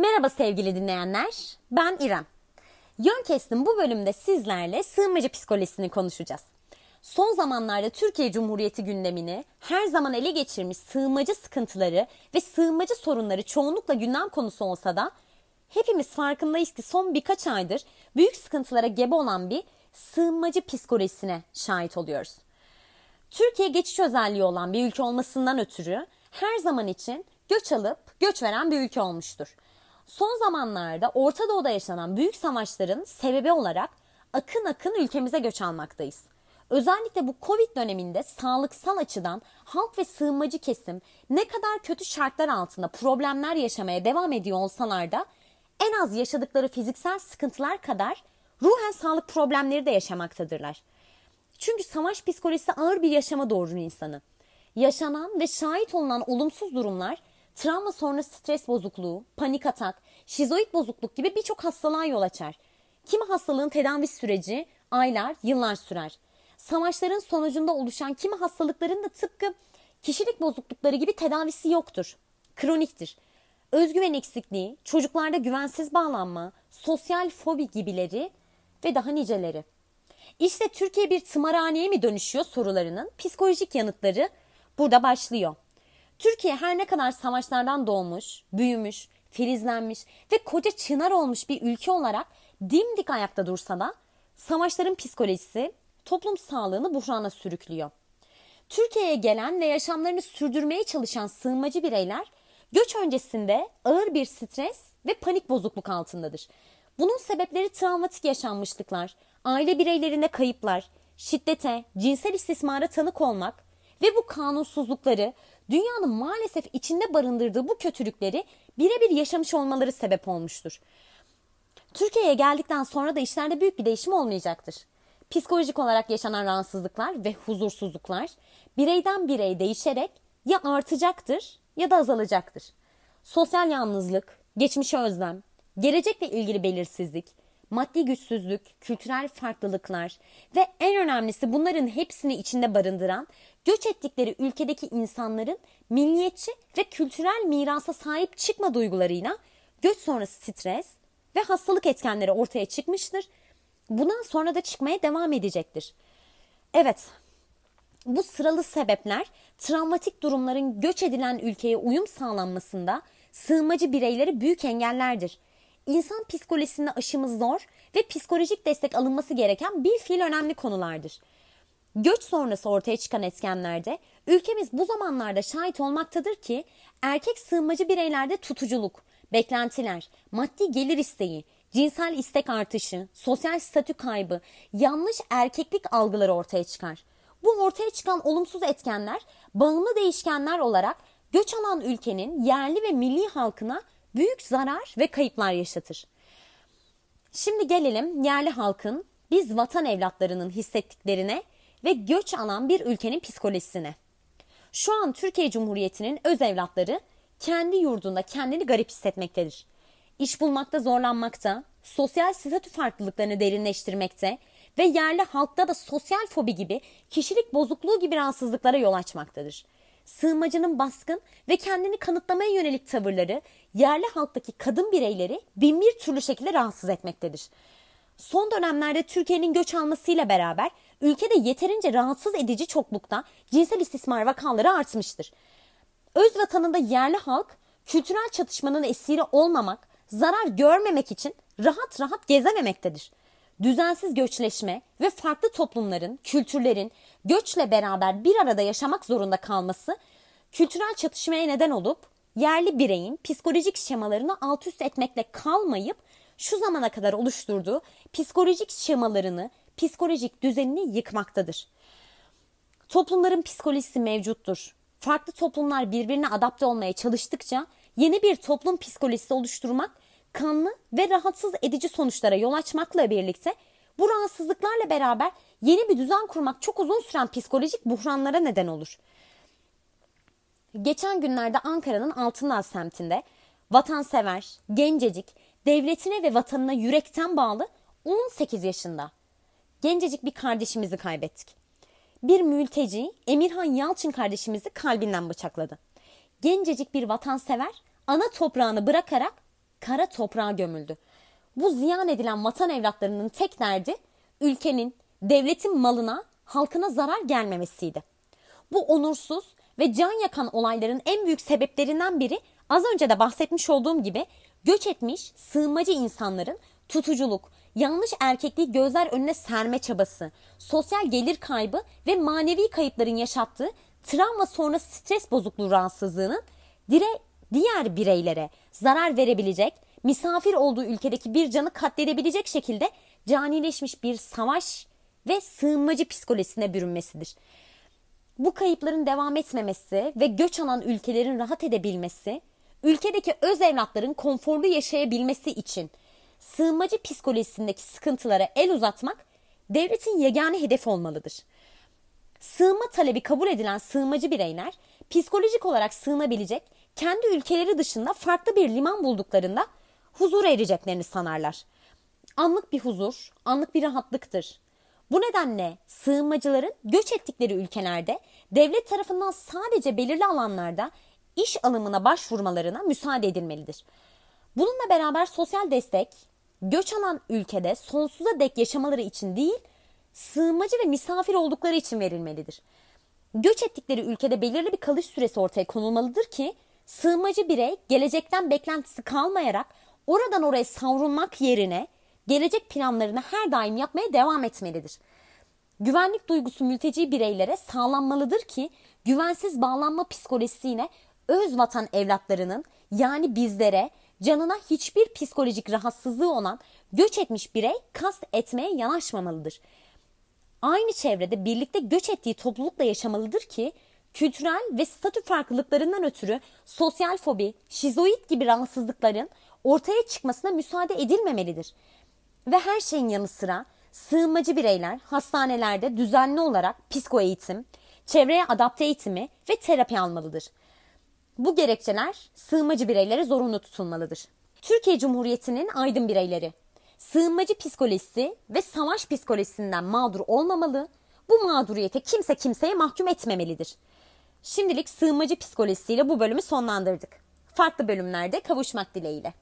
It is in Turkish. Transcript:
Merhaba sevgili dinleyenler, ben İrem. Yön kestim bu bölümde sizlerle sığınmacı psikolojisini konuşacağız. Son zamanlarda Türkiye Cumhuriyeti gündemini her zaman ele geçirmiş sığınmacı sıkıntıları ve sığınmacı sorunları çoğunlukla gündem konusu olsa da hepimiz farkındayız ki son birkaç aydır büyük sıkıntılara gebe olan bir sığınmacı psikolojisine şahit oluyoruz. Türkiye geçiş özelliği olan bir ülke olmasından ötürü her zaman için göç alıp göç veren bir ülke olmuştur. Son zamanlarda Orta Doğu'da yaşanan büyük savaşların sebebi olarak akın akın ülkemize göç almaktayız. Özellikle bu Covid döneminde sağlıksal açıdan halk ve sığınmacı kesim ne kadar kötü şartlar altında problemler yaşamaya devam ediyor olsalar da en az yaşadıkları fiziksel sıkıntılar kadar ruhen sağlık problemleri de yaşamaktadırlar. Çünkü savaş psikolojisi ağır bir yaşama doğurur insanı. Yaşanan ve şahit olunan olumsuz durumlar travma sonrası stres bozukluğu, panik atak, şizoid bozukluk gibi birçok hastalığa yol açar. Kimi hastalığın tedavi süreci aylar, yıllar sürer. Savaşların sonucunda oluşan kimi hastalıkların da tıpkı kişilik bozuklukları gibi tedavisi yoktur. Kroniktir. Özgüven eksikliği, çocuklarda güvensiz bağlanma, sosyal fobi gibileri ve daha niceleri. İşte Türkiye bir tımarhaneye mi dönüşüyor sorularının psikolojik yanıtları burada başlıyor. Türkiye her ne kadar savaşlardan doğmuş, büyümüş, filizlenmiş ve koca çınar olmuş bir ülke olarak dimdik ayakta dursa da savaşların psikolojisi toplum sağlığını buhrana sürüklüyor. Türkiye'ye gelen ve yaşamlarını sürdürmeye çalışan sığınmacı bireyler göç öncesinde ağır bir stres ve panik bozukluk altındadır. Bunun sebepleri travmatik yaşanmışlıklar, aile bireylerinde kayıplar, şiddete, cinsel istismara tanık olmak ve bu kanunsuzlukları dünyanın maalesef içinde barındırdığı bu kötülükleri birebir yaşamış olmaları sebep olmuştur. Türkiye'ye geldikten sonra da işlerde büyük bir değişim olmayacaktır. Psikolojik olarak yaşanan rahatsızlıklar ve huzursuzluklar bireyden birey değişerek ya artacaktır ya da azalacaktır. Sosyal yalnızlık, geçmişe özlem, gelecekle ilgili belirsizlik, maddi güçsüzlük, kültürel farklılıklar ve en önemlisi bunların hepsini içinde barındıran göç ettikleri ülkedeki insanların milliyetçi ve kültürel mirasa sahip çıkma duygularıyla göç sonrası stres ve hastalık etkenleri ortaya çıkmıştır. Bundan sonra da çıkmaya devam edecektir. Evet, bu sıralı sebepler travmatik durumların göç edilen ülkeye uyum sağlanmasında sığınmacı bireyleri büyük engellerdir. İnsan psikolojisinde aşımız zor ve psikolojik destek alınması gereken bir fiil önemli konulardır. Göç sonrası ortaya çıkan etkenlerde ülkemiz bu zamanlarda şahit olmaktadır ki erkek sığınmacı bireylerde tutuculuk, beklentiler, maddi gelir isteği, cinsel istek artışı, sosyal statü kaybı, yanlış erkeklik algıları ortaya çıkar. Bu ortaya çıkan olumsuz etkenler bağımlı değişkenler olarak göç alan ülkenin yerli ve milli halkına büyük zarar ve kayıplar yaşatır. Şimdi gelelim yerli halkın biz vatan evlatlarının hissettiklerine ve göç alan bir ülkenin psikolojisine. Şu an Türkiye Cumhuriyeti'nin öz evlatları kendi yurdunda kendini garip hissetmektedir. İş bulmakta zorlanmakta, sosyal statü farklılıklarını derinleştirmekte ve yerli halkta da sosyal fobi gibi kişilik bozukluğu gibi rahatsızlıklara yol açmaktadır. Sığınmacının baskın ve kendini kanıtlamaya yönelik tavırları yerli halktaki kadın bireyleri bin bir türlü şekilde rahatsız etmektedir. Son dönemlerde Türkiye'nin göç almasıyla beraber ülkede yeterince rahatsız edici çoklukta cinsel istismar vakaları artmıştır. Öz vatanında yerli halk kültürel çatışmanın esiri olmamak, zarar görmemek için rahat rahat gezememektedir. Düzensiz göçleşme ve farklı toplumların, kültürlerin göçle beraber bir arada yaşamak zorunda kalması kültürel çatışmaya neden olup yerli bireyin psikolojik şemalarını alt üst etmekle kalmayıp şu zamana kadar oluşturduğu psikolojik şemalarını, psikolojik düzenini yıkmaktadır. Toplumların psikolojisi mevcuttur. Farklı toplumlar birbirine adapte olmaya çalıştıkça yeni bir toplum psikolojisi oluşturmak kanlı ve rahatsız edici sonuçlara yol açmakla birlikte bu rahatsızlıklarla beraber yeni bir düzen kurmak çok uzun süren psikolojik buhranlara neden olur. Geçen günlerde Ankara'nın Altındağ semtinde vatansever, gencecik, devletine ve vatanına yürekten bağlı 18 yaşında gencecik bir kardeşimizi kaybettik. Bir mülteci Emirhan Yalçın kardeşimizi kalbinden bıçakladı. Gencecik bir vatansever ana toprağını bırakarak kara toprağa gömüldü. Bu ziyan edilen vatan evlatlarının tek derdi ülkenin, devletin malına, halkına zarar gelmemesiydi. Bu onursuz ve can yakan olayların en büyük sebeplerinden biri az önce de bahsetmiş olduğum gibi göç etmiş sığınmacı insanların tutuculuk, yanlış erkekliği gözler önüne serme çabası, sosyal gelir kaybı ve manevi kayıpların yaşattığı travma sonrası stres bozukluğu rahatsızlığının dire, diğer bireylere zarar verebilecek, misafir olduğu ülkedeki bir canı katledebilecek şekilde canileşmiş bir savaş ve sığınmacı psikolojisine bürünmesidir. Bu kayıpların devam etmemesi ve göç alan ülkelerin rahat edebilmesi, ülkedeki öz evlatların konforlu yaşayabilmesi için sığınmacı psikolojisindeki sıkıntılara el uzatmak devletin yegane hedef olmalıdır. Sığınma talebi kabul edilen sığınmacı bireyler psikolojik olarak sığınabilecek kendi ülkeleri dışında farklı bir liman bulduklarında huzur ereceklerini sanarlar. Anlık bir huzur, anlık bir rahatlıktır. Bu nedenle sığınmacıların göç ettikleri ülkelerde devlet tarafından sadece belirli alanlarda iş alımına başvurmalarına müsaade edilmelidir. Bununla beraber sosyal destek göç alan ülkede sonsuza dek yaşamaları için değil, sığınmacı ve misafir oldukları için verilmelidir. Göç ettikleri ülkede belirli bir kalış süresi ortaya konulmalıdır ki sığınmacı birey gelecekten beklentisi kalmayarak oradan oraya savrulmak yerine gelecek planlarını her daim yapmaya devam etmelidir. Güvenlik duygusu mülteci bireylere sağlanmalıdır ki güvensiz bağlanma psikolojisiyle öz vatan evlatlarının yani bizlere canına hiçbir psikolojik rahatsızlığı olan göç etmiş birey kast etmeye yanaşmamalıdır. Aynı çevrede birlikte göç ettiği toplulukla yaşamalıdır ki kültürel ve statü farklılıklarından ötürü sosyal fobi, şizoid gibi rahatsızlıkların ortaya çıkmasına müsaade edilmemelidir. Ve her şeyin yanı sıra sığınmacı bireyler hastanelerde düzenli olarak psiko eğitim, çevreye adapte eğitimi ve terapi almalıdır. Bu gerekçeler sığınmacı bireylere zorunlu tutulmalıdır. Türkiye Cumhuriyeti'nin aydın bireyleri sığınmacı psikolojisi ve savaş psikolojisinden mağdur olmamalı, bu mağduriyete kimse kimseye mahkum etmemelidir. Şimdilik sığınmacı psikolojisiyle bu bölümü sonlandırdık. Farklı bölümlerde kavuşmak dileğiyle.